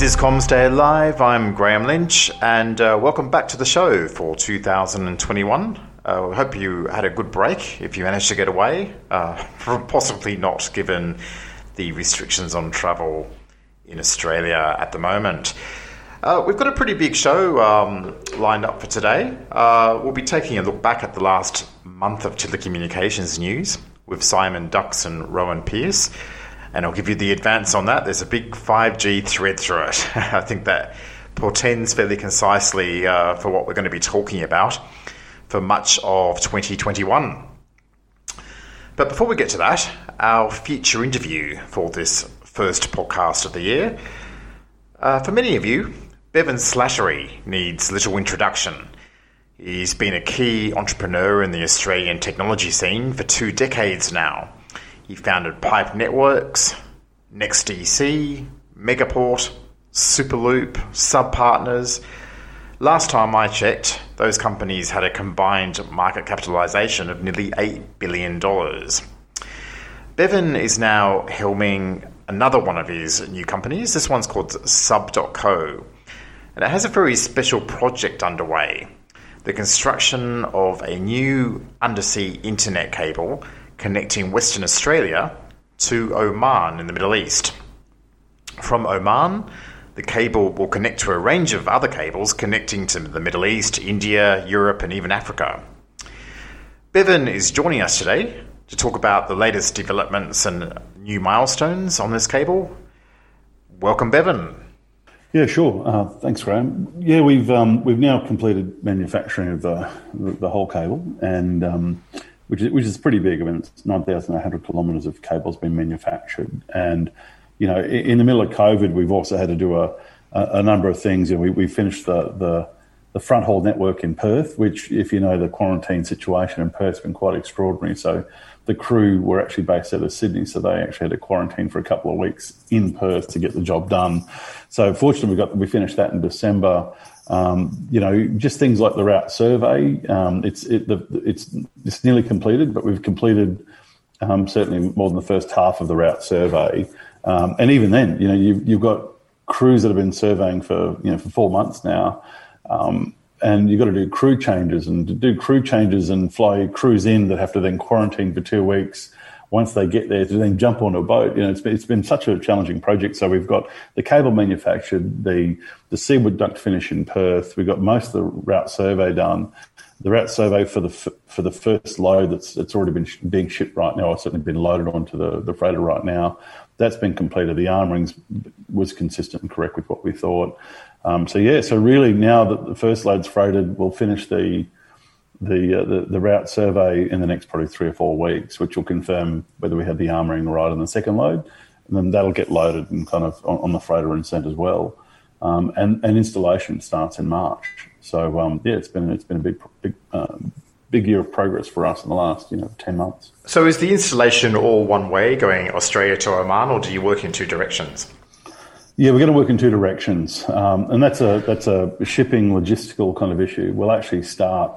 This is CommsDay Live. I'm Graham Lynch, and uh, welcome back to the show for 2021. Uh, I hope you had a good break if you managed to get away. Uh, possibly not, given the restrictions on travel in Australia at the moment. Uh, we've got a pretty big show um, lined up for today. Uh, we'll be taking a look back at the last month of telecommunications news with Simon Dux and Rowan Pearce and I'll give you the advance on that. There's a big 5G thread through it. I think that portends fairly concisely uh, for what we're going to be talking about for much of 2021. But before we get to that, our feature interview for this first podcast of the year. Uh, for many of you, Bevan Slattery needs little introduction. He's been a key entrepreneur in the Australian technology scene for two decades now. He founded Pipe Networks, NextDC, Megaport, Superloop, Subpartners. Last time I checked, those companies had a combined market capitalization of nearly $8 billion. Bevan is now helming another one of his new companies. This one's called Sub.co, and it has a very special project underway the construction of a new undersea internet cable connecting Western Australia to Oman in the Middle East. From Oman, the cable will connect to a range of other cables connecting to the Middle East, India, Europe, and even Africa. Bevan is joining us today to talk about the latest developments and new milestones on this cable. Welcome, Bevan. Yeah, sure. Uh, thanks, Graham. Yeah, we've um, we've now completed manufacturing of the the whole cable, and um, which is which is pretty big. I mean, it's nine thousand eight hundred kilometres of cables being manufactured, and you know, in the middle of COVID, we've also had to do a a, a number of things. You know, we we finished the the the front haul network in Perth, which, if you know, the quarantine situation in Perth's been quite extraordinary. So the crew were actually based out of Sydney, so they actually had to quarantine for a couple of weeks in Perth to get the job done. So fortunately, we got we finished that in December. Um, you know, just things like the route survey. Um, it's it, the, it's it's nearly completed, but we've completed um, certainly more than the first half of the route survey. Um, and even then, you know, you've you've got crews that have been surveying for you know for four months now. Um, and you've got to do crew changes and to do crew changes and fly crews in that have to then quarantine for two weeks once they get there to then jump on a boat. You know, it's been, it's been such a challenging project. So we've got the cable manufactured, the the seaward duct finish in Perth. We've got most of the route survey done. The route survey for the for the first load that's it's already been being shipped right now. It's certainly been loaded onto the the freighter right now. That's been completed. The armorings was consistent and correct with what we thought. Um, so yeah, so really now that the first load's freighted, we'll finish the the, uh, the, the route survey in the next probably three or four weeks, which will confirm whether we had the armoring right on the second load, and then that'll get loaded and kind of on, on the freighter and sent as well. Um, and, and installation starts in March. So um, yeah, it's been it's been a big big uh, big year of progress for us in the last you know ten months. So is the installation all one way, going Australia to Oman, or do you work in two directions? Yeah, we're going to work in two directions, um, and that's a that's a shipping logistical kind of issue. We'll actually start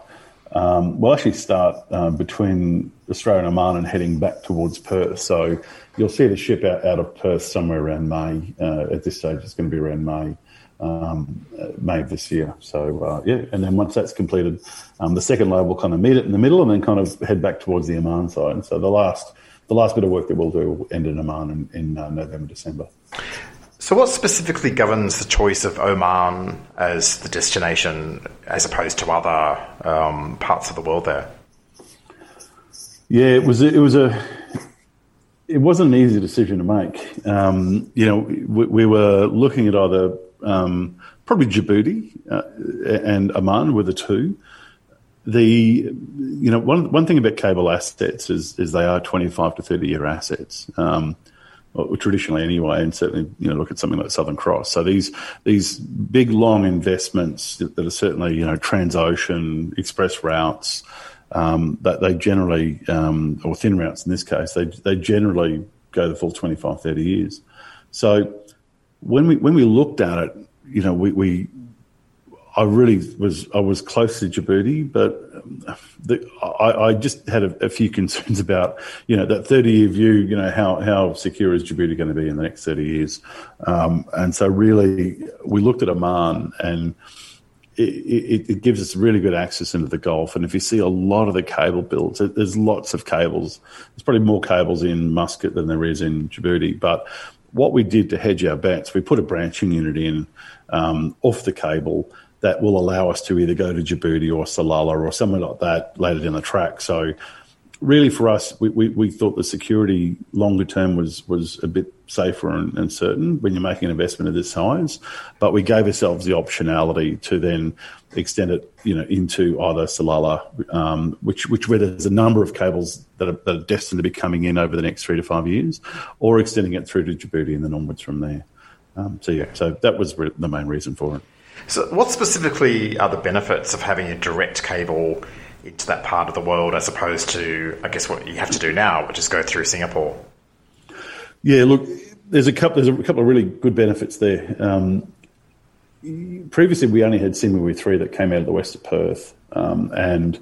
um, we'll actually start uh, between Australia and Oman and heading back towards Perth. So you'll see the ship out, out of Perth somewhere around May. Uh, at this stage, it's going to be around May. Um, uh, May of this year. So uh, yeah, and then once that's completed, um, the second load will kind of meet it in the middle, and then kind of head back towards the Oman side. And so the last the last bit of work that we'll do will end in Oman in, in uh, November December. So, what specifically governs the choice of Oman as the destination as opposed to other um, parts of the world there? Yeah, it was it was a it wasn't an easy decision to make. Um, you know, we, we, were looking at either um, probably Djibouti uh, and Oman were the two. The you know one one thing about cable assets is is they are twenty five to thirty year assets. Um, or traditionally anyway, and certainly you know look at something like Southern Cross. So these these big long investments that, are certainly you know Transocean express routes um, that they generally um, or thin routes in this case they they generally go the full 25, 30 years. So when we when we looked at it, you know we, we I really was I was close to Djibouti, but the, I, I, just had a, a, few concerns about you know that thirty year view. You know how how secure is Djibouti going to be in the next thirty years? Um, and so really we looked at Oman and. It, it, it, gives us really good access into the Gulf. And if you see a lot of the cable builds, there's lots of cables. There's probably more cables in Muscat than there is in Djibouti. But what we did to hedge our bets, we put a branching unit in um, off the cable that will allow us to either go to Djibouti or Salalah or somewhere like that later down the track. So, really, for us, we, we, we thought the security longer term was was a bit safer and, and, certain when you're making an investment of this size. But we gave ourselves the optionality to then extend it, you know, into either Salalah, um, which which where there's a number of cables that are, that are destined to be coming in over the next three to five years, or extending it through to Djibouti and then onwards from there. Um, so yeah, so that was the main reason for it. So, what specifically are the benefits of having a direct cable into that part of the world as opposed to, I guess, what you have to do now, which is go through Singapore? Yeah, look, there's a couple. There's a couple of really good benefits there. Um, previously, we only had SEA-ME-WE three that came out of the west of Perth, um, and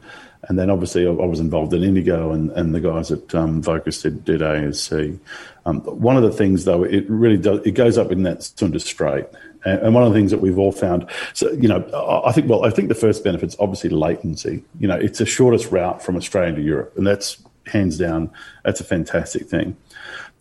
and then obviously I was involved in Indigo, and, and the guys at um, Vocus did, did ASC. Um, one of the things, though, it really does it goes up in that Sunda Strait, and one of the things that we've all found, so you know, I think well, I think the first benefit is obviously latency. You know, it's the shortest route from Australia to Europe, and that's hands down, that's a fantastic thing.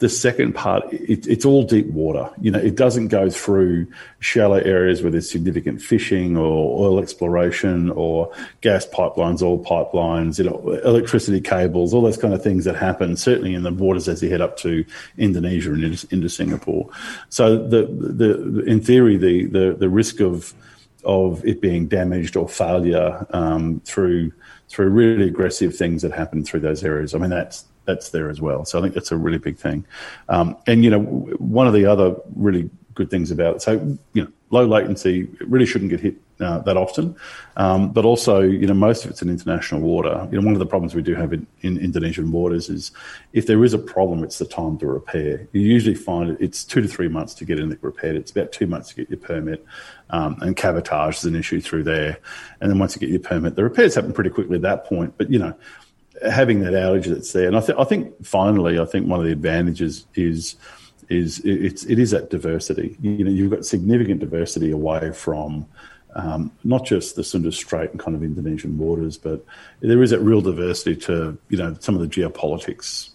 The second part, it, it's all deep water. You know, it doesn't go through shallow areas where there's significant fishing or oil exploration or gas pipelines, oil pipelines, you know, electricity cables, all those kind of things that happen certainly in the waters as you head up to Indonesia and into, Singapore. So the, the, in theory, the, the, the risk of, of it being damaged or failure um, through through really aggressive things that happen through those areas. I mean, that's that's there as well. So I think that's a really big thing. Um, and you know, one of the other really good things about it, so you know, low latency it really shouldn't get hit uh, that often, um, but also you know most of it's in international water. You know, one of the problems we do have in, in, Indonesian waters is if there is a problem, it's the time to repair. You usually find it's two to three months to get anything repaired. It's about two months to get your permit, um, and cabotage is an issue through there. And then once you get your permit, the repairs happen pretty quickly at that point. But you know having that outage that's there, and I, th- I think finally, I think one of the advantages is is it's it is that diversity. You know, you've got significant diversity away from um, not just the Sunda Strait and kind of Indonesian waters, but there is that real diversity to you know some of the geopolitics,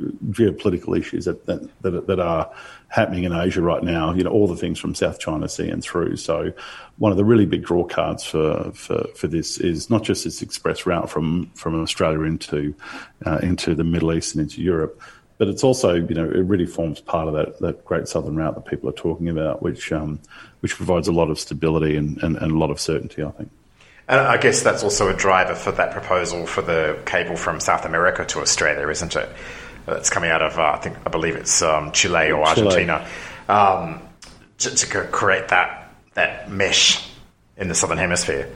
geopolitical issues that that, that, that are happening in Asia right now. You know, all the things from South China Sea and through. So, one of the really big draw cards for for, for this is not just this express route from from Australia into uh, into the Middle East and into Europe, but it's also you know it really forms part of that that Great Southern Route that people are talking about, which um, which provides a lot of stability and, and, and a lot of certainty. I think. And I guess that's also a driver for that proposal for the cable from South America to Australia, isn't it? That's coming out of, uh, I think, I believe it's um, Chile or Argentina, um, to, to, create that that mesh in the southern hemisphere.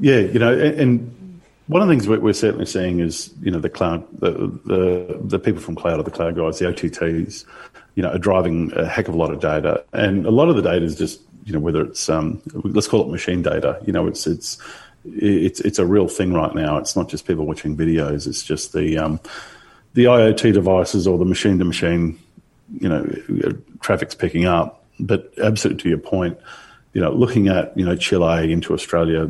Yeah, you know, and, and one of the things we're certainly seeing is, you know, the cloud, the the, the people from cloud or the cloud guys, the OTTs, you know, are driving a heck of a lot of data, and a lot of the data is just, you know, whether it's um, let's call it machine data. You know, it's it's it's it's a real thing right now. It's not just people watching videos. It's just the um, the IoT devices or the machine to machine, you know, traffic's picking up. But absolutely to your point, you know, looking at you know Chile into Australia,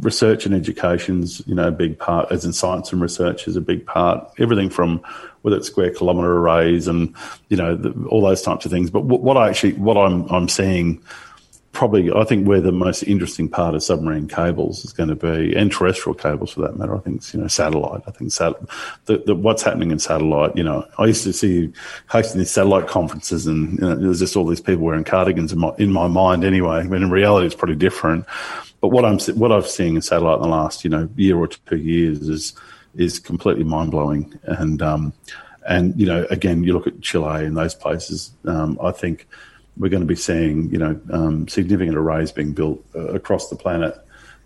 research and education's you know a big part, as in science and research is a big part. Everything from whether it's square kilometre arrays and you know the, all those types of things. But what, what I actually what I'm I'm seeing probably, I think, where the most interesting part of submarine cables is going to be, and terrestrial cables for that matter. I think you know satellite. I think sat- the, the, what's happening in satellite. You know, I used to see hosting these satellite conferences, and you know, there's just all these people wearing cardigans in my in my mind anyway. Mean, in reality, it's pretty different. But what I'm what I've seen in satellite in the last you know year or two years is is completely mind blowing, and um, and you know, again, you look at Chile and those places. Um, I think we're going to be seeing, you know, um, significant arrays being built uh, across the planet,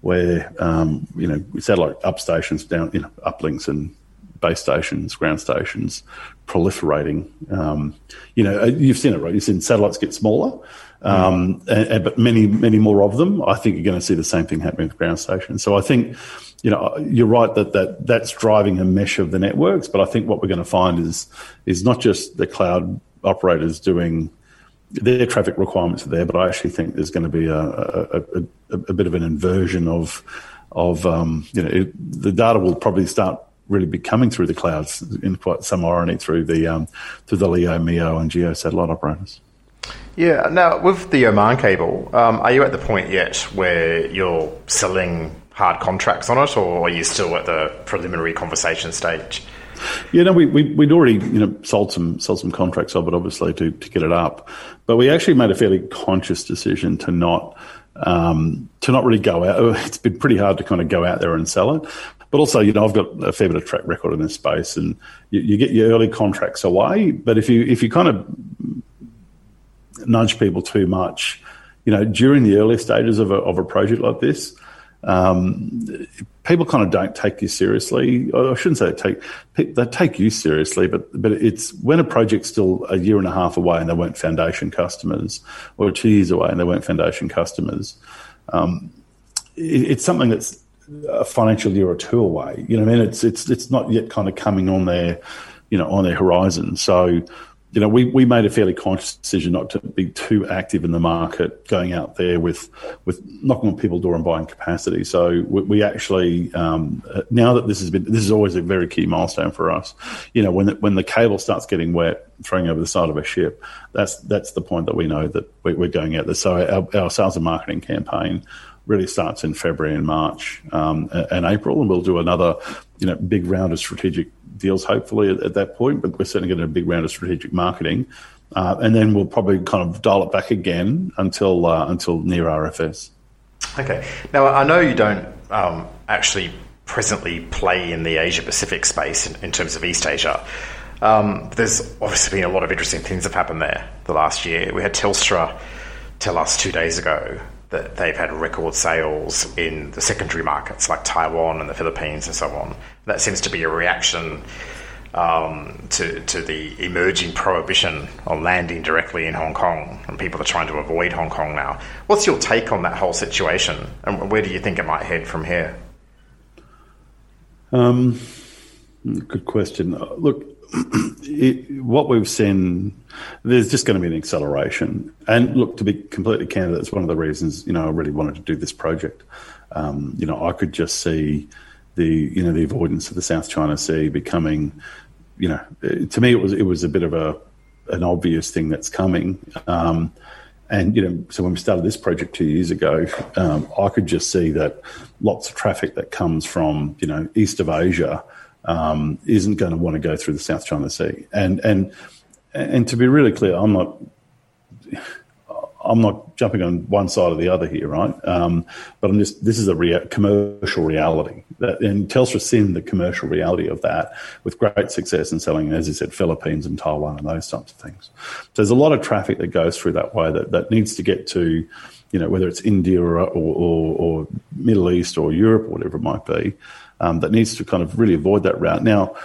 where um, you know satellite up stations, down, you know, uplinks and base stations, ground stations, proliferating. Um, you know, uh, you've seen it, right? You've seen satellites get smaller, Um, and, and, but many, many more of them. I think you're going to see the same thing happening with ground stations. So I think, you know, you're right that, that that's driving a mesh of the networks. But I think what we're going to find is is not just the cloud operators doing their traffic requirements are there, but I actually think there's going to be a, a, a, a bit of an inversion of of um, you know it, the data will probably start really be coming through the clouds in quite some irony through the um, through the LEO, MEO, and GEO satellite operators. Yeah. Now, with the Oman cable, um, are you at the point yet where you're selling hard contracts on it, or are you still at the preliminary conversation stage? Yeah, no, we, we, would already, you know, sold some, sold some contracts of it, obviously, to, to get it up. But we actually made a fairly conscious decision to not, um, to not really go out. It's been pretty hard to kind of go out there and sell it. But also, you know, I've got a fair bit of track record in this space, and you, you get your early contracts away. But if you if you kind of nudge people too much, you know, during the early stages of a, of a project like this, um, people kind of don't take you seriously. I shouldn't say take they take you seriously, but but it's when a project's still a year and a half away and they weren't foundation customers, or two years away and they weren't foundation customers. Um, it, it's something that's a financial year or two away. You know, I mean, it's it's it's not yet kind of coming on their, you know, on their horizon. So you know, we, we made a fairly conscious decision not to be too active in the market, going out there with with knocking on people's door and buying capacity. So we, we actually um, now that this has been this is always a very key milestone for us. You know, when the, when the cable starts getting wet, throwing over the side of a ship, that's that's the point that we know that we, are going out there. So our, our sales and marketing campaign really starts in February and March um, and April, and we'll do another, you know, big round of strategic deals hopefully at, at that point. But we're certainly getting a big round of strategic marketing, uh, and then we'll probably kind of dial it back again until uh, until near RFS. Okay. Now I know you don't um, actually presently play in the Asia Pacific space in, in terms of East Asia. Um, there's obviously been a lot of interesting things have happened there the last year. We had Telstra tell us two days ago that they've had record sales in the secondary markets like Taiwan and the Philippines and so on. That seems to be a reaction um, to, to the emerging prohibition on landing directly in Hong Kong, and people are trying to avoid Hong Kong now. What's your take on that whole situation, and where do you think it might head from here? Um, good question. Look, it, what we've seen, there's just going to be an acceleration. And look, to be completely candid, it's one of the reasons you know I really wanted to do this project. Um, you know, I could just see the you know the avoidance of the South China Sea becoming, you know, to me it was it was a bit of a an obvious thing that's coming. Um, and you know, so when we started this project two years ago, um, I could just see that lots of traffic that comes from you know east of Asia um, isn't going to want to go through the South China Sea. And and and to be really clear, I'm not. I'm not jumping on one side or the other here, right? Um, but I'm just this is a rea- commercial reality, that, and Telstra's seen the commercial reality of that with great success in selling, as you said, Philippines and Taiwan and those types of things. So there's a lot of traffic that goes through that way that, that needs to get to, you know, whether it's India or, or, or, or Middle East or Europe or whatever it might be um, that needs to kind of really avoid that route. Now,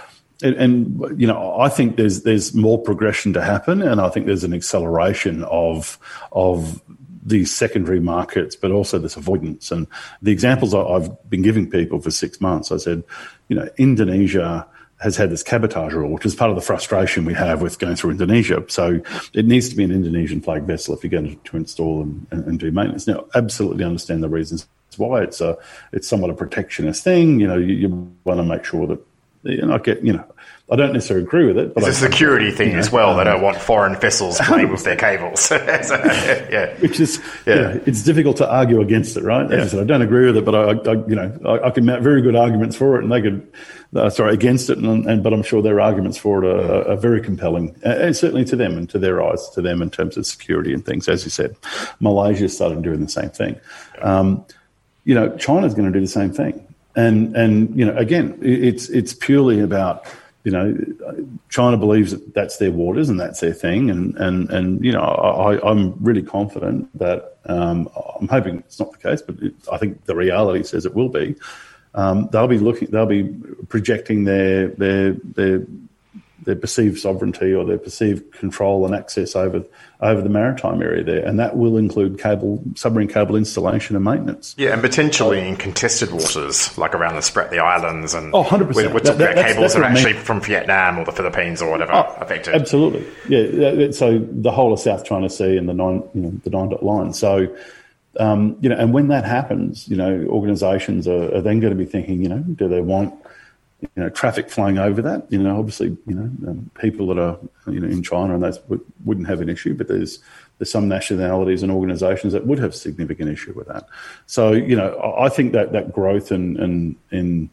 and, and, you know, I think there's there's more progression to happen, and I think there's an acceleration of of these secondary markets, but also this avoidance. And the examples I've been giving people for six months, I said, you know, Indonesia has had this cabotage rule, which is part of the frustration we have with going through Indonesia. So it needs to be an Indonesian flag vessel if you're going to, install and, and, and do maintenance. Now, absolutely understand the reasons why it's a it's somewhat a protectionist thing. You know, you, you want to make sure that know, I get you know, I don't necessarily agree with it. But it's I, a security thing know, as well. Um, they don't want foreign vessels playing with their cables. so, yeah, which is yeah. You know, it's difficult to argue against it, right? As yeah. I said, I don't agree with it, but I, I you know I, I, can mount very good arguments for it, and they could uh, sorry against it, and, and, but I'm sure their arguments for it are, are very compelling, and certainly to them and to their eyes, to them in terms of security and things. As you said, Malaysia started doing the same thing. Um, you know, China's going to do the same thing. And and you know, again, it's it's purely about you know, China believes that that's their waters and that's their thing, and and and you know, I, I'm really confident that um, I'm hoping it's not the case, but it, I think the reality says it will be. Um, they'll be looking, they'll be projecting their their their their perceived sovereignty or their perceived control and access over over the maritime area there, and that will include cable submarine cable installation and maintenance. Yeah, and potentially in contested waters, like around the Spratly Islands, and oh, 100 percent. We're, talking that, about cables that are actually from Vietnam or the Philippines or whatever oh, affected. Absolutely, yeah. So the whole of South China Sea and the nine, you know, the nine dot line. So. Um, you know, and when that happens, you know, organisations are, are then going to be thinking, you know, do they want you know, traffic flowing over that. You know, obviously, you know, um, people that are you know in China and those would, wouldn't have an issue, but there's there's some nationalities and organisations that would have significant issue with that. So, you know, I think that that growth in in, in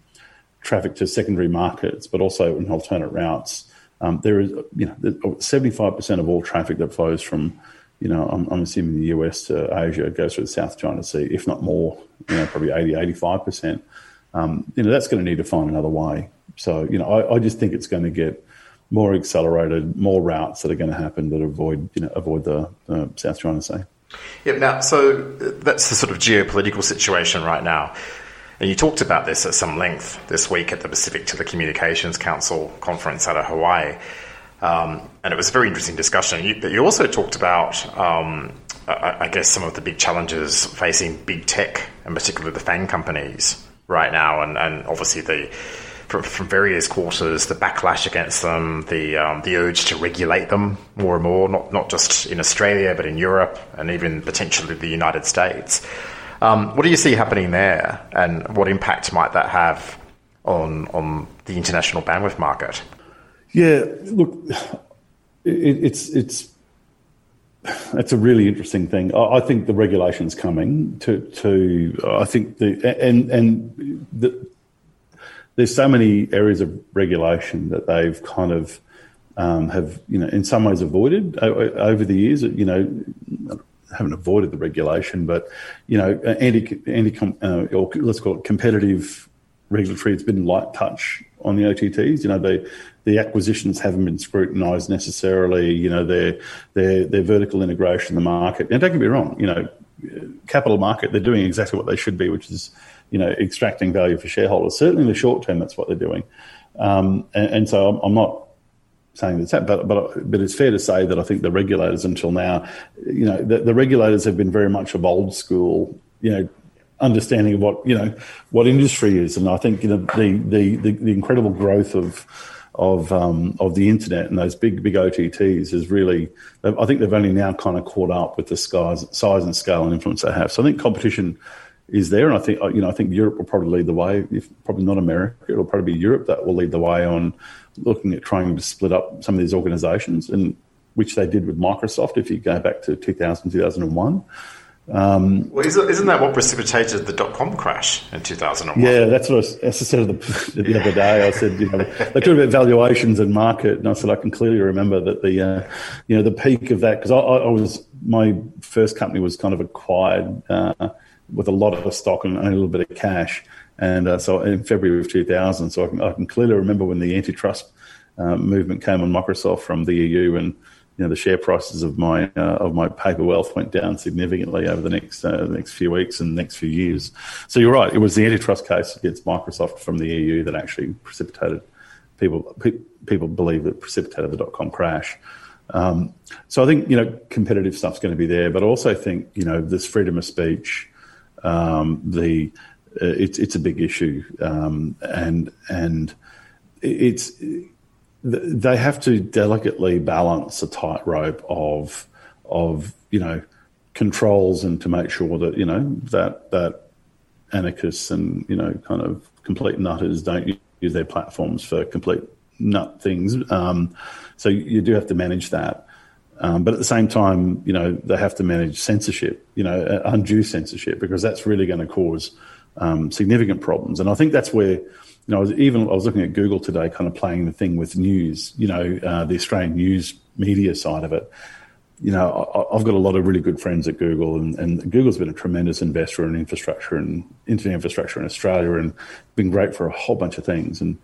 traffic to secondary markets, but also in alternate routes, um, there is you know, seventy five percent of all traffic that flows from you know, I'm, I'm, assuming the US to Asia goes through the South China Sea, if not more, you know, probably 80, 85% um, you know, that's going to need to find another way. So, you know, I, I, just think it's going to get more accelerated, more routes that are going to happen that avoid, you know, avoid the uh, South China Sea. Yeah. Now, so that's the sort of geopolitical situation right now. And you talked about this at some length this week at the Pacific Telecommunications Council conference out of Hawaii. Um, and it was a very interesting discussion. You, but you also talked about, um, I, I, guess, some of the big challenges facing big tech, and particularly the FAANG companies right now, and, and obviously the from, from various quarters, the backlash against them, the um, the urge to regulate them more and more, not not just in Australia but in Europe and even potentially the United States. Um, what do you see happening there, and what impact might that have on on the international bandwidth market? Yeah, look, it, it's it's that's a really interesting thing. I, think the regulation's coming to, to I think the, and, and the, there's so many areas of regulation that they've kind of, um, have, you know, in some ways avoided over the years, you know, haven't avoided the regulation, but, you know, anti, anti, uh, or let's call it competitive regulatory, it's been light touch on the OTTs. You know, the the acquisitions haven't been scrutinised necessarily. You know, their their their vertical integration in the market. And don't get me wrong. You know, capital market they're doing exactly what they should be, which is you know extracting value for shareholders. Certainly in the short term, that's what they're doing. Um, and, and, so I'm, I'm not saying that's that, but but but it's fair to say that I think the regulators until now, you know, the, the regulators have been very much of old school. You know, understanding of what you know what industry is, and I think you know the the the, the incredible growth of of um, of the internet and those big big OTTs is really I think they've only now kind of caught up with the size size and scale and influence they have. So I think competition is there, and I think you know I think Europe will probably lead the way. If probably not America, it'll probably be Europe that will lead the way on looking at trying to split up some of these organisations, and which they did with Microsoft. If you go back to 2000 2001. Um, well, isn't that what precipitated the dot com crash in 2001? Yeah, that's what I, as I said the, the other day. I said, you know, they talked about valuations and market, and I said I can clearly remember that the, uh, you know, the peak of that because I, I, was my first company was kind of acquired uh, with a lot of stock and only a little bit of cash, and uh, so in February of 2000, so I can, I can clearly remember when the antitrust uh, movement came on Microsoft from the EU and you know the share prices of my uh, of my paper wealth went down significantly over the next uh, the next few weeks and next few years. So you're right; it was the antitrust case against Microsoft from the EU that actually precipitated people pe- people believe that precipitated the dot com crash. Um, so I think you know competitive stuff's going to be there, but I also think you know this freedom of speech, um, the uh, it's it's a big issue, um, and and it's they have to delicately balance a tightrope of of you know controls and to make sure that you know that that anarchists and you know kind of complete nutters don't use their platforms for complete nut things. Um, so you do have to manage that. Um, but at the same time, you know, they have to manage censorship, you know, undue censorship, because that's really going to cause um, significant problems. And I think that's where you know, I was even I was looking at Google today, kind of playing the thing with news. You know, uh, the Australian news media side of it. You know, I, have got a lot of really good friends at Google, and, and, Google's been a tremendous investor in infrastructure and internet infrastructure in Australia, and been great for a whole bunch of things. And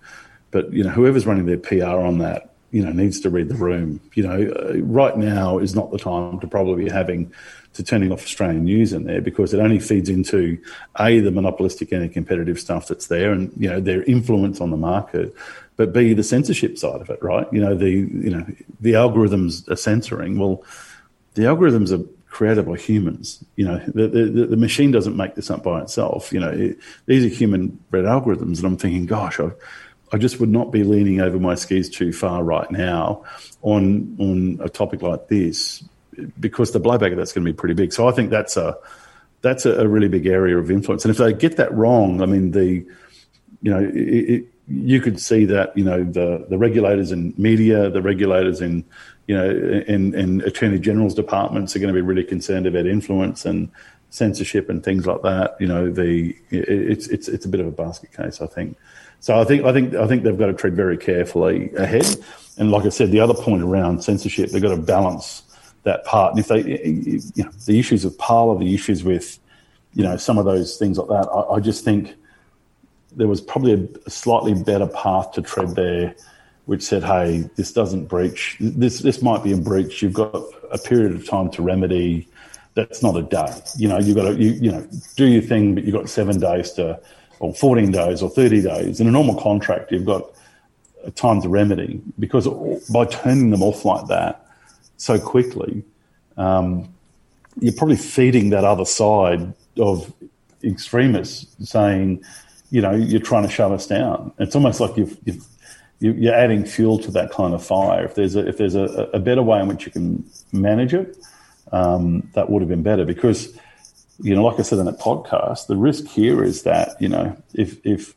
but you know, whoever's running their PR on that, you know, needs to read the room. You know, uh, right now is not the time to probably be having to turning off Australian news in there because it only feeds into a the monopolistic and competitive stuff that's there, and you know their influence on the market. but b the censorship side of it, right? You know the you know the algorithms are censoring. Well, the algorithms are created by humans. You know the the, the machine doesn't make this up by itself. You know it, these are human bred algorithms, and I'm thinking, gosh, I, I just would not be leaning over my skis too far right now on on a topic like this because the blowback of that's going to be pretty big. So I think that's a that's a, really big area of influence. And if they get that wrong, I mean the you know it, it, you could see that you know the the regulators in media, the regulators in you know in, in attorney general's departments are going to be really concerned about influence and censorship and things like that. You know the it's it's it's a bit of a basket case, I think. So I think I think I think they've got to tread very carefully ahead. And like I said, the other point around censorship, they've got to balance that part. And if they, you know, the issues of Parler, the issues with, you know, some of those things like that, I, I just think there was probably a, a, slightly better path to tread there, which said, hey, this doesn't breach. This this might be in breach. You've got a period of time to remedy. That's not a day. You know, you've got to you, you know do your thing, but you've got seven days to or 14 days or 30 days. In a normal contract, you've got time to remedy because by turning them off like that so quickly, um, you're probably feeding that other side of extremists saying, you know, you're trying to shut us down. It's almost like you've, you've you're adding fuel to that kind of fire. If there's a if there's a, a better way in which you can manage it, um, that would have been better because you know, like I said in that podcast, the risk here is that you know if if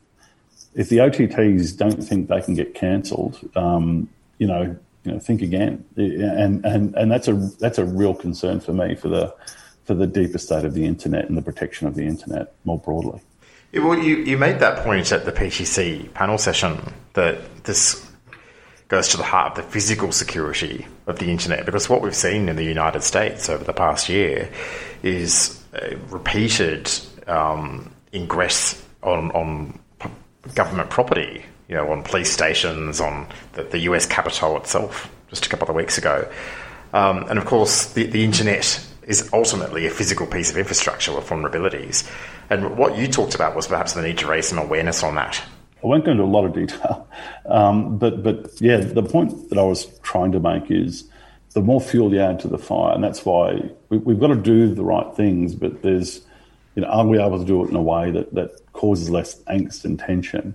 if the OTTs don't think they can get cancelled, um, you know, you know, think again, and and and that's a that's a real concern for me for the for the deeper state of the internet and the protection of the internet more broadly. Yeah, well, you, you made that point at the PTC panel session that this goes to the heart of the physical security of the internet because what we've seen in the United States over the past year is repeated um, ingress on, on government property, you know, on police stations, on the, the, US Capitol itself, just a couple of weeks ago. Um, and of course, the, the internet is ultimately a physical piece of infrastructure with vulnerabilities. And what you talked about was perhaps the need to raise some awareness on that. I won't go into a lot of detail, um, but but yeah, the point that I was trying to make is the more fuel you add to the fire, and that's why we, have got to do the right things. But there's, you know, are we able to do it in a way that that causes less angst and tension?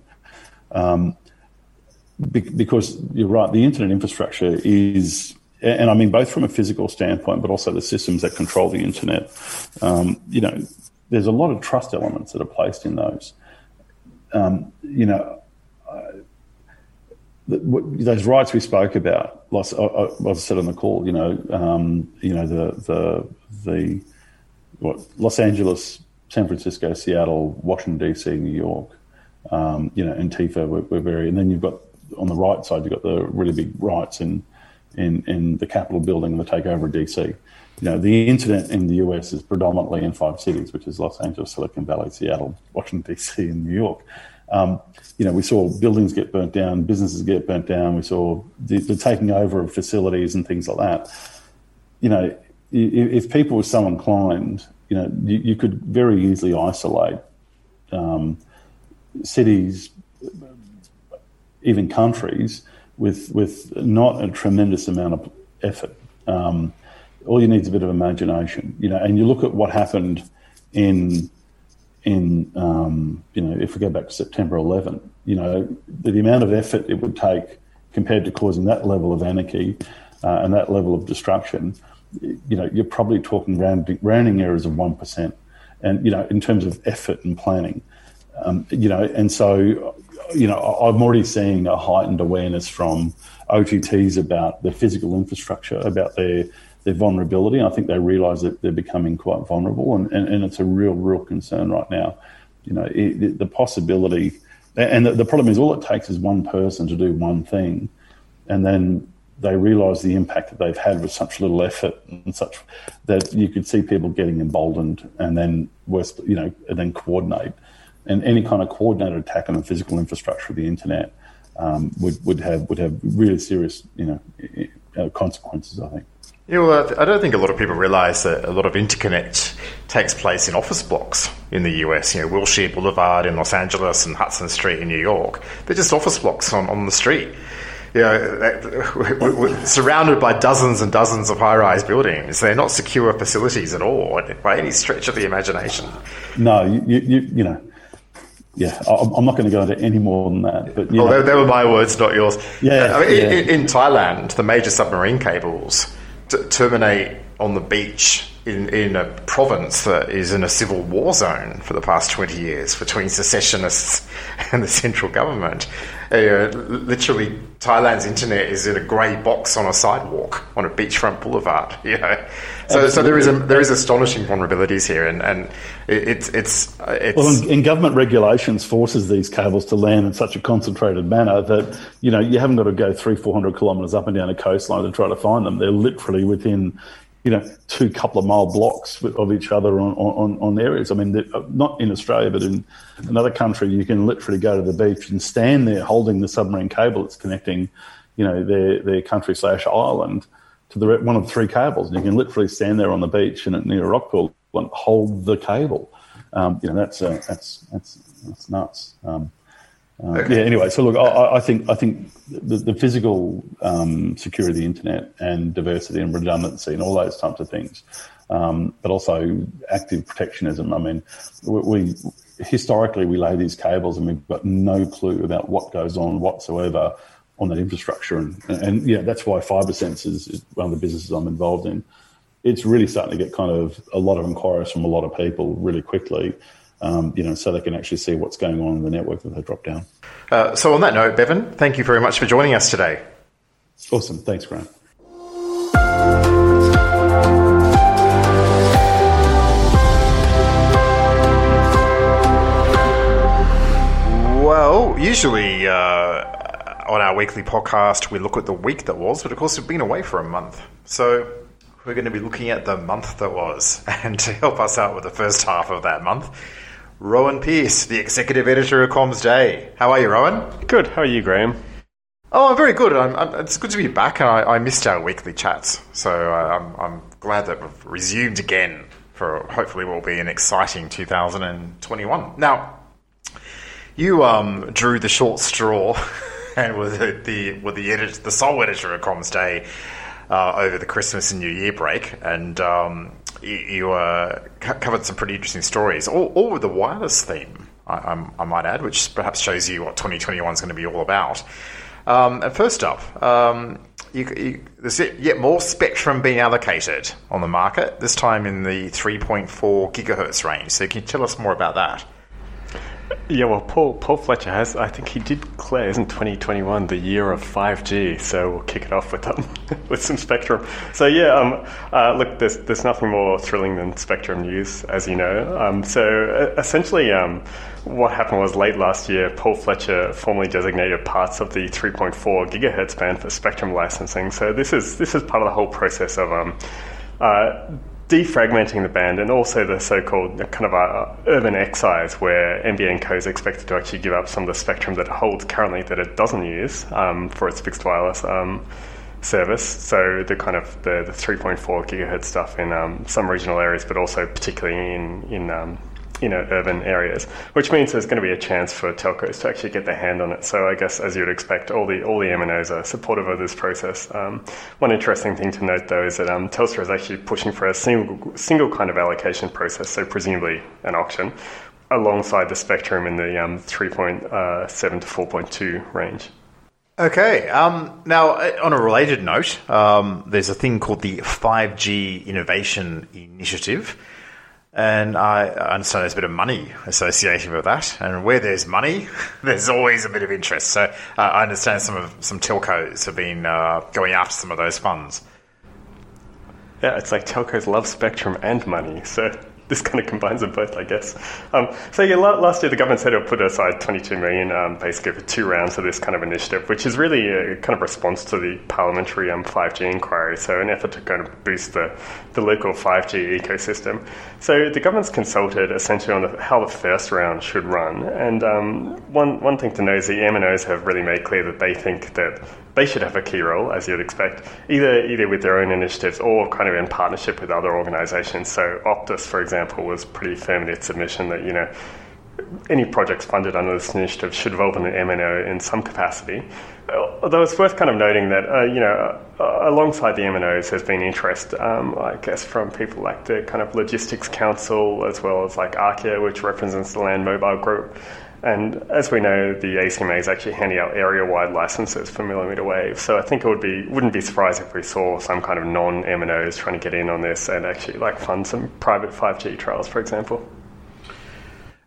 Um, be, because you're right, the internet infrastructure is, and I mean both from a physical standpoint, but also the systems that control the internet. Um, you know, there's a lot of trust elements that are placed in those. Um, you know, those rights we spoke about, like I, said on the call, you know, um, you know the the the what Los Angeles, San Francisco, Seattle, Washington D.C., New York, um, you know, Antifa we're, we're, very, and then you've got on the right side you've got the really big rights in in in the Capitol building and the takeover of D.C. You know, the incident in the US is predominantly in five cities, which is Los Angeles, Silicon Valley, Seattle, Washington D.C., and New York. Um, you know, we saw buildings get burnt down, businesses get burnt down. We saw the, the taking over of facilities and things like that. You know, if, if people were so inclined, you know, you, you could very easily isolate um, cities, even countries, with with not a tremendous amount of effort. Um, all you need is a bit of imagination, you know. And you look at what happened in in, um, you know, if we go back to September 11, you know, the, the, amount of effort it would take compared to causing that level of anarchy uh, and that level of destruction, you know, you're probably talking rounding, rounding errors of 1%. And, you know, in terms of effort and planning, um, you know, and so, you know, I'm already seeing a heightened awareness from OTTs about the physical infrastructure, about their their vulnerability. I think they realise that they're becoming quite vulnerable, and, and, and, it's a real, real concern right now. You know, it, the possibility, and the, the, problem is all it takes is one person to do one thing, and then they realise the impact that they've had with such little effort and such that you could see people getting emboldened, and then worse, you know, and then coordinate, and any kind of coordinated attack on the physical infrastructure of the internet um, would would have would have really serious, you know, consequences. I think. You know, I don't think a lot of people realise that a lot of interconnect takes place in office blocks in the US. You know, Wilshire Boulevard in Los Angeles and Hudson Street in New York. They're just office blocks on, on the street. You know, we're surrounded by dozens and dozens of high-rise buildings. They're not secure facilities at all by any stretch of the imagination. No, you, you, you know, yeah, I'm not going to go into any more than that. But well, they, they, were my words, not yours. Yeah, I mean, yeah. In, in, Thailand, the major submarine cables t- terminate on the beach in, in a province that is in a civil war zone for the past 20 years between secessionists and the central government. Uh, literally, Thailand's internet is in a grey box on a sidewalk on a beachfront boulevard. You know, so, so there is a, there is astonishing vulnerabilities here, and, and it, it's it's it's well, and, and, government regulations forces these cables to land in such a concentrated manner that you know you haven't got to go three four hundred kilometres up and down a coastline to try to find them. They're literally within you know, two couple of mile blocks of each other on, on, on areas. I mean, not in Australia, but in another country, you can literally go to the beach and stand there holding the submarine cable that's connecting, you know, their, their country slash island to the one of the three cables. And you can literally stand there on the beach and near a rock pool and hold the cable. Um, you know, that's, uh, that's, that's, that's nuts. Um, uh, okay. Yeah. Anyway, so look, I, I think I think the, the physical um, security of the internet and diversity and redundancy and all those types of things, um, but also active protectionism. I mean, we, we, historically we lay these cables and we've got no clue about what goes on whatsoever on that infrastructure, and, and yeah, that's why FibreSense is, is one of the businesses I'm involved in. It's really starting to get kind of a lot of inquiries from a lot of people really quickly um, you know, so they can actually see what's going on in the network that they drop down. Uh, so on that note, Bevan, thank you very much for joining us today. Awesome. Thanks, Graham. Well, usually uh, on our weekly podcast, we look at the week that was, but of course, we've been away for a month. So we're going to be looking at the month that was. And to help us out with the first half of that month, Rowan Pearce, the executive editor of Comms Day. How are you, Rowan? Good. How are you, Graham? Oh, I'm very good. I'm, I'm, it's good to be back, and I, I missed our weekly chats, so uh, I'm, I'm, glad that we've resumed again for hopefully what will be an exciting 2021. Now, you um, drew the short straw and were the, the were the editor, the sole editor of Comms Day uh, over the Christmas and New Year break, and um, you, uh, covered some pretty interesting stories, all, all with the wireless theme, I, I, might add, which perhaps shows you what 2021 is going to be all about. Um, and first up, um, you, you, there's yet more spectrum being allocated on the market, this time in the 3.4 gigahertz range. So, can you tell us more about that? Yeah, well, Paul Paul Fletcher has. I think he did declare, isn't 2021 the year of 5G? So we'll kick it off with um, with some Spectrum. So yeah, um, uh, look, there's there's nothing more thrilling than Spectrum news, as you know. Um, so uh, essentially, um, what happened was late last year, Paul Fletcher formally designated parts of the 3.4 gigahertz band for Spectrum licensing. So this is this is part of the whole process of um, uh, defragmenting the band and also the so-called kind of a urban excise where NBN Co is expected to actually give up some of the spectrum that it holds currently that it doesn't use um, for its fixed wireless um, service. So the kind of the, the 3.4 gigahertz stuff in um, some regional areas, but also particularly in in um, you know, urban areas, which means there's going to be a chance for telcos to actually get their hand on it. So I guess, as you'd expect, all the all the MNOs are supportive of this process. Um, one interesting thing to note, though, is that um, Telstra is actually pushing for a single single kind of allocation process, so presumably an auction, alongside the spectrum in the um, 3.7 uh, to 4.2 range. Okay. Um, now, uh, on a related note, um, there's a thing called the 5G Innovation Initiative. And I understand there's a bit of money associated with that. And where there's money, there's always a bit of interest. So uh, I understand some of some telcos have been uh, going after some of those funds. Yeah, it's like telcos love spectrum and money. So this kind of combines them both, I guess. Um, so yeah, last year the government said it would put aside 22 million, um, basically for two rounds of this kind of initiative, which is really a kind of response to the parliamentary um, 5G inquiry. So an effort to kind of boost the, the local 5G ecosystem. So the government's consulted essentially on the, how the first round should run. And um, one one thing to know is the MNOs have really made clear that they think that they should have a key role, as you'd expect, either either with their own initiatives or kind of in partnership with other organisations. So Optus, for example, was pretty firm in its submission that you know any projects funded under this initiative should involve an MNO in some capacity. Although it's worth kind of noting that, uh, you know, uh, alongside the MNOs, there's been interest, um, I guess, from people like the kind of Logistics Council, as well as like ARCIA, which represents the Land Mobile Group. And as we know, the ACMA is actually handing out area-wide licenses for millimeter wave. So I think it would be wouldn't be surprised if we saw some kind of non-MNOs trying to get in on this and actually like fund some private 5G trials, for example.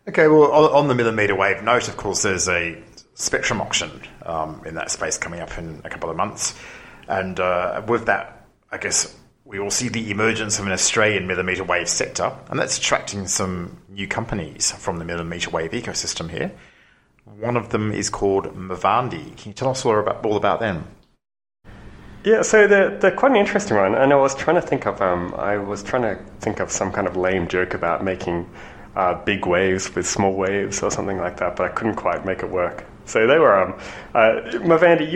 Okay, well, on the millimeter wave note, of course, there's a spectrum auction um, in that space coming up in a couple of months. And uh, with that, I guess we will see the emergence of an Australian millimeter wave sector, and that's attracting some new companies from the millimeter wave ecosystem here. One of them is called Movandi. Can you tell us all about, all about them? Yeah, so they're, they're quite an interesting one, and I was trying to think of um, I was trying to think of some kind of lame joke about making uh, big waves with small waves or something like that, but I couldn't quite make it work. So they were um, uh,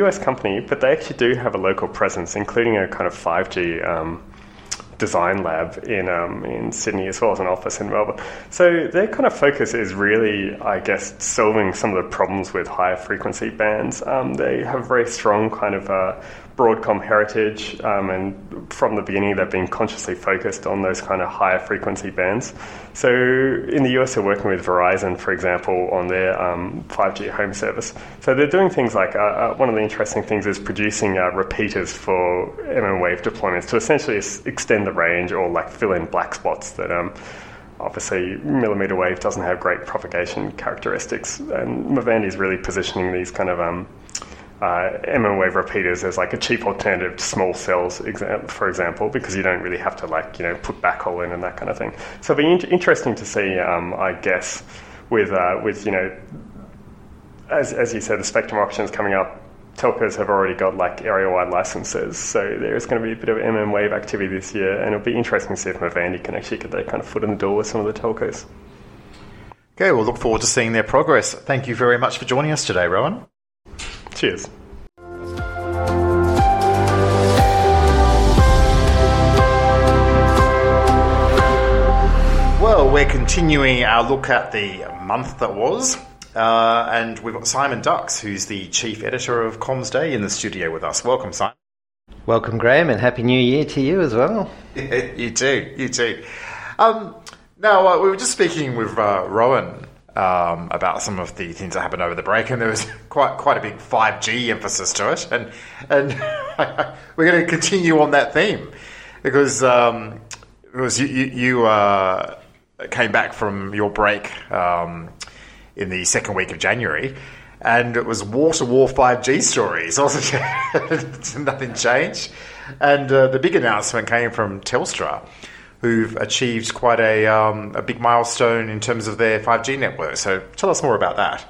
US company, but they actually do have a local presence, including a kind of 5G um, design lab in um, in Sydney as well as an office in Melbourne. So their kind of focus is really, I guess, solving some of the problems with higher frequency bands. Um, they have very strong kind of uh, Broadcom heritage, um, and from the beginning they've been consciously focused on those kind of higher frequency bands. So in the US, they're working with Verizon, for example, on their um, 5G home service. So they're doing things like uh, uh, one of the interesting things is producing uh, repeaters for MM wave deployments to essentially extend the range or like fill in black spots that. Um, obviously millimeter wave doesn't have great propagation characteristics, and Movandi is really positioning these kind of um, uh, MM wave repeaters as like a cheap alternative to small cells, for example, because you don't really have to like you know put backhaul in and that kind of thing. So it'll be in- interesting to see, um, I guess, with uh, with you know, as as you said, the spectrum auctions coming up. Telcos have already got like area-wide licenses, so there's going to be a bit of MM wave activity this year, and it'll be interesting to see if Movandi can actually get their kind of foot in the door with some of the telcos. Okay, we'll look forward to seeing their progress. Thank you very much for joining us today, Rowan. Cheers. Well, we're continuing our look at the month that was. Uh, and we've got Simon Dux, who's the chief editor of Comms Day, in the studio with us. Welcome, Simon. Welcome, Graham, and Happy New Year to you as well. you too, you too. Um, now, uh, we were just speaking with uh, Rowan um, about some of the things that happened over the break, and there was quite quite a big five G emphasis to it, and and we're going to continue on that theme because um, because you you, you uh, came back from your break um, in the second week of January. And it was war to war 5G stories? Nothing changed. And uh, the big announcement came from Telstra, who've achieved quite a, um, a big milestone in terms of their 5G network. So tell us more about that.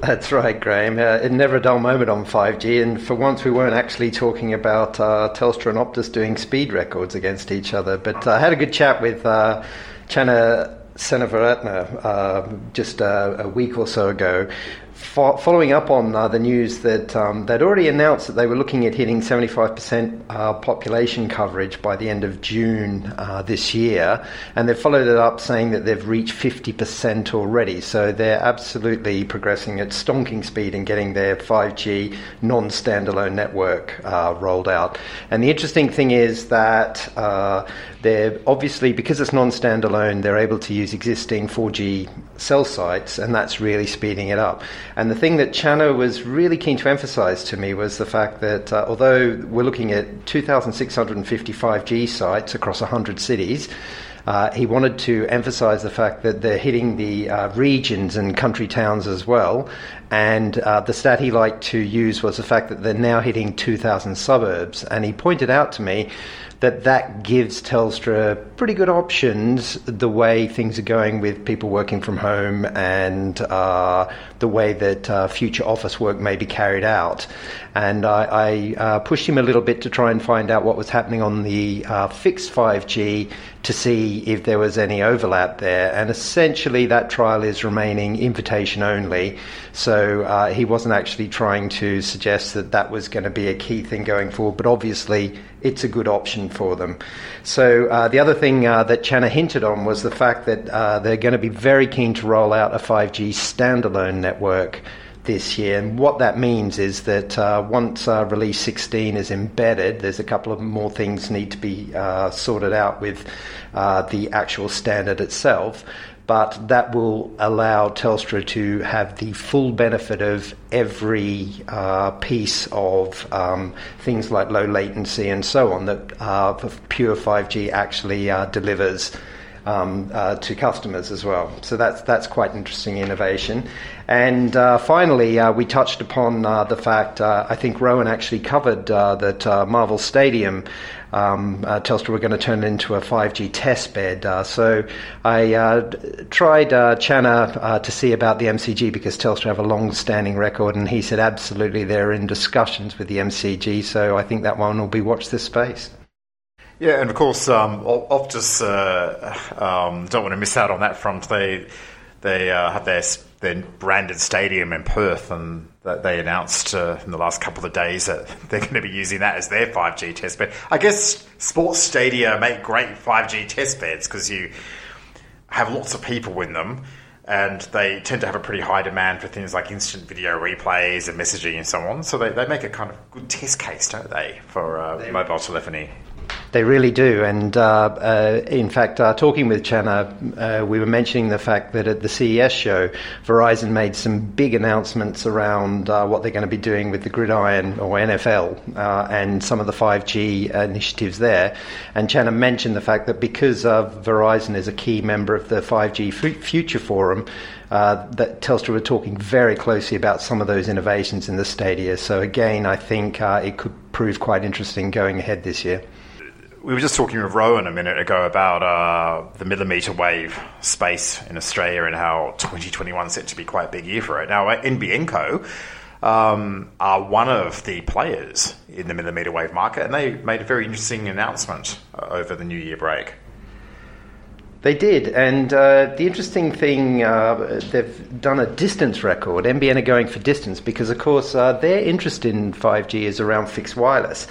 That's right, Graham. Uh, it never a dull moment on 5G, and for once we weren't actually talking about uh, Telstra and Optus doing speed records against each other. But uh, I had a good chat with uh, Seneviratne uh, just uh, a week or so ago, fo- following up on uh, the news that um, they'd already announced that they were looking at hitting 75% uh, population coverage by the end of June uh, this year, and they've followed it up saying that they've reached 50% already. So they're absolutely progressing at stonking speed and getting their 5G non standalone network uh, rolled out. And the interesting thing is that uh, they're obviously, because it's non standalone, they're able to use existing 4G cell sites, and that's really speeding it up. And the thing that Channa was really keen to emphasize to me was the fact that uh, although we're looking at 2,655 G sites across 100 cities, uh, he wanted to emphasize the fact that they're hitting the uh, regions and country towns as well. And uh, the stat he liked to use was the fact that they're now hitting 2,000 suburbs. And he pointed out to me that that gives Telstra pretty good options the way things are going with people working from home and uh, the way that uh, future office work may be carried out. And I, I uh, pushed him a little bit to try and find out what was happening on the uh, fixed 5G to see if there was any overlap there. And essentially, that trial is remaining invitation only. So uh, he wasn't actually trying to suggest that that was going to be a key thing going forward, but obviously it's a good option for them. So uh, the other thing uh, that Channa hinted on was the fact that uh, they're going to be very keen to roll out a 5G standalone network this year. And what that means is that uh, once uh, release 16 is embedded, there's a couple of more things need to be uh, sorted out with uh, the actual standard itself. But that will allow Telstra to have the full benefit of every uh, piece of um, things like low latency and so on that uh, pure 5G actually delivers um, uh, to customers as well. So that's that's quite interesting innovation. And uh, finally, uh, we touched upon uh, the fact uh, I think Rowan actually covered that Marvel Stadium. Um, Telstra were going to turn it into a 5G test bed. so I tried Channa to see about the MCG because Telstra have a long-standing record, and he said absolutely they're in discussions with the MCG. So I think that one will be watch this space. Yeah, and of course, um, Optus uh, um, don't want to miss out on that front. They they uh, have their their branded stadium in Perth, and they announced uh, in the last couple of days that they're going to be using that as their 5G test bed. I guess sports stadia make great 5G test beds because you have lots of people in them. And they tend to have a pretty high demand for things like instant video replays and messaging and so on. So they, they make a kind of good test case, don't they, for uh, mobile telephony? They really do. And uh, uh, in fact, uh, talking with Channa, uh, we were mentioning the fact that at the CES show, Verizon made some big announcements around uh, what they're going to be doing with the Gridiron or NFL uh, and some of the 5G initiatives there. And Channa mentioned the fact that because Verizon is a key member of the 5G F- Future Forum, that Telstra were talking very closely about some of those innovations in the Stadia. So again, I think it could prove quite interesting going ahead this year we were just talking with Rowan a minute ago about uh, the millimeter wave space in Australia and how 2021 is set to be quite a big year for it. Now, NBN Co. Um, are one of the players in the millimeter wave market, and they made a very interesting announcement uh, over the New Year break. They did, and uh, the interesting thing, uh, they've done a distance record. NBN are going for distance because, of course, uh, their interest in 5G is around fixed wireless.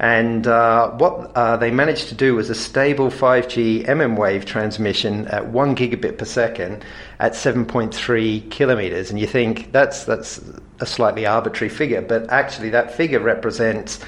And uh, what uh, they managed to do was a stable 5G MM wave transmission at one gigabit per second at 7.3 kilometers. And you think that's that's a slightly arbitrary figure, but actually that figure represents.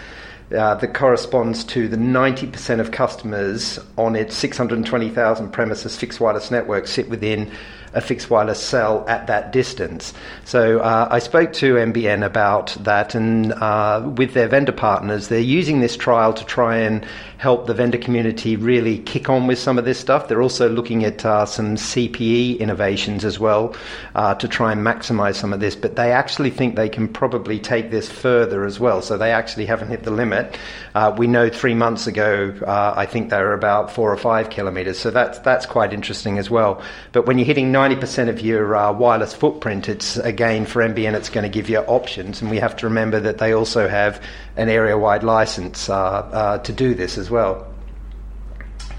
Uh, that corresponds to the 90% of customers on its 620,000 premises fixed wireless network sit within a fixed wireless cell at that distance. So uh, I spoke to NBN about that, and uh, with their vendor partners, they're using this trial to try and help the vendor community really kick on with some of this stuff. They're also looking at uh, some CPE innovations as well uh, to try and maximize some of this, but they actually think they can probably take this further as well. So they actually haven't hit the limit. Uh, we know three months ago, uh, I think they were about four or five kilometers, so that's, that's quite interesting as well. But when you're hitting 90% of your uh, wireless footprint, it's again for NBN, it's going to give you options, and we have to remember that they also have an area wide license uh, uh, to do this as well.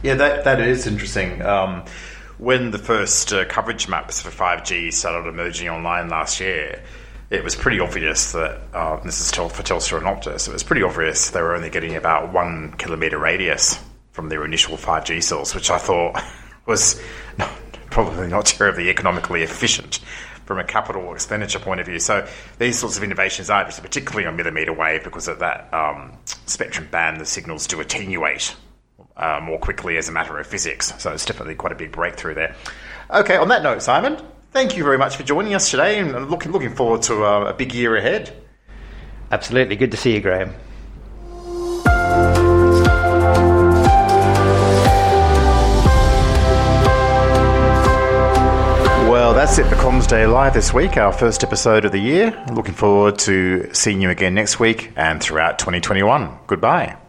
Yeah, that, that is interesting. Um, when the first uh, coverage maps for 5G started emerging online last year, it was pretty obvious that uh, this is for Telstra and Optus. It was pretty obvious they were only getting about one kilometre radius from their initial 5G cells, which I thought was probably not terribly economically efficient from a capital expenditure point of view. So these sorts of innovations are interesting, particularly on millimetre wave, because of that um, spectrum band, the signals do attenuate uh, more quickly as a matter of physics. So it's definitely quite a big breakthrough there. Okay, on that note, Simon, thank you very much for joining us today, and looking looking forward to a, a big year ahead. Absolutely, good to see you, Graham. That's it for Comms Day Live this week, our first episode of the year. Looking forward to seeing you again next week and throughout 2021. Goodbye.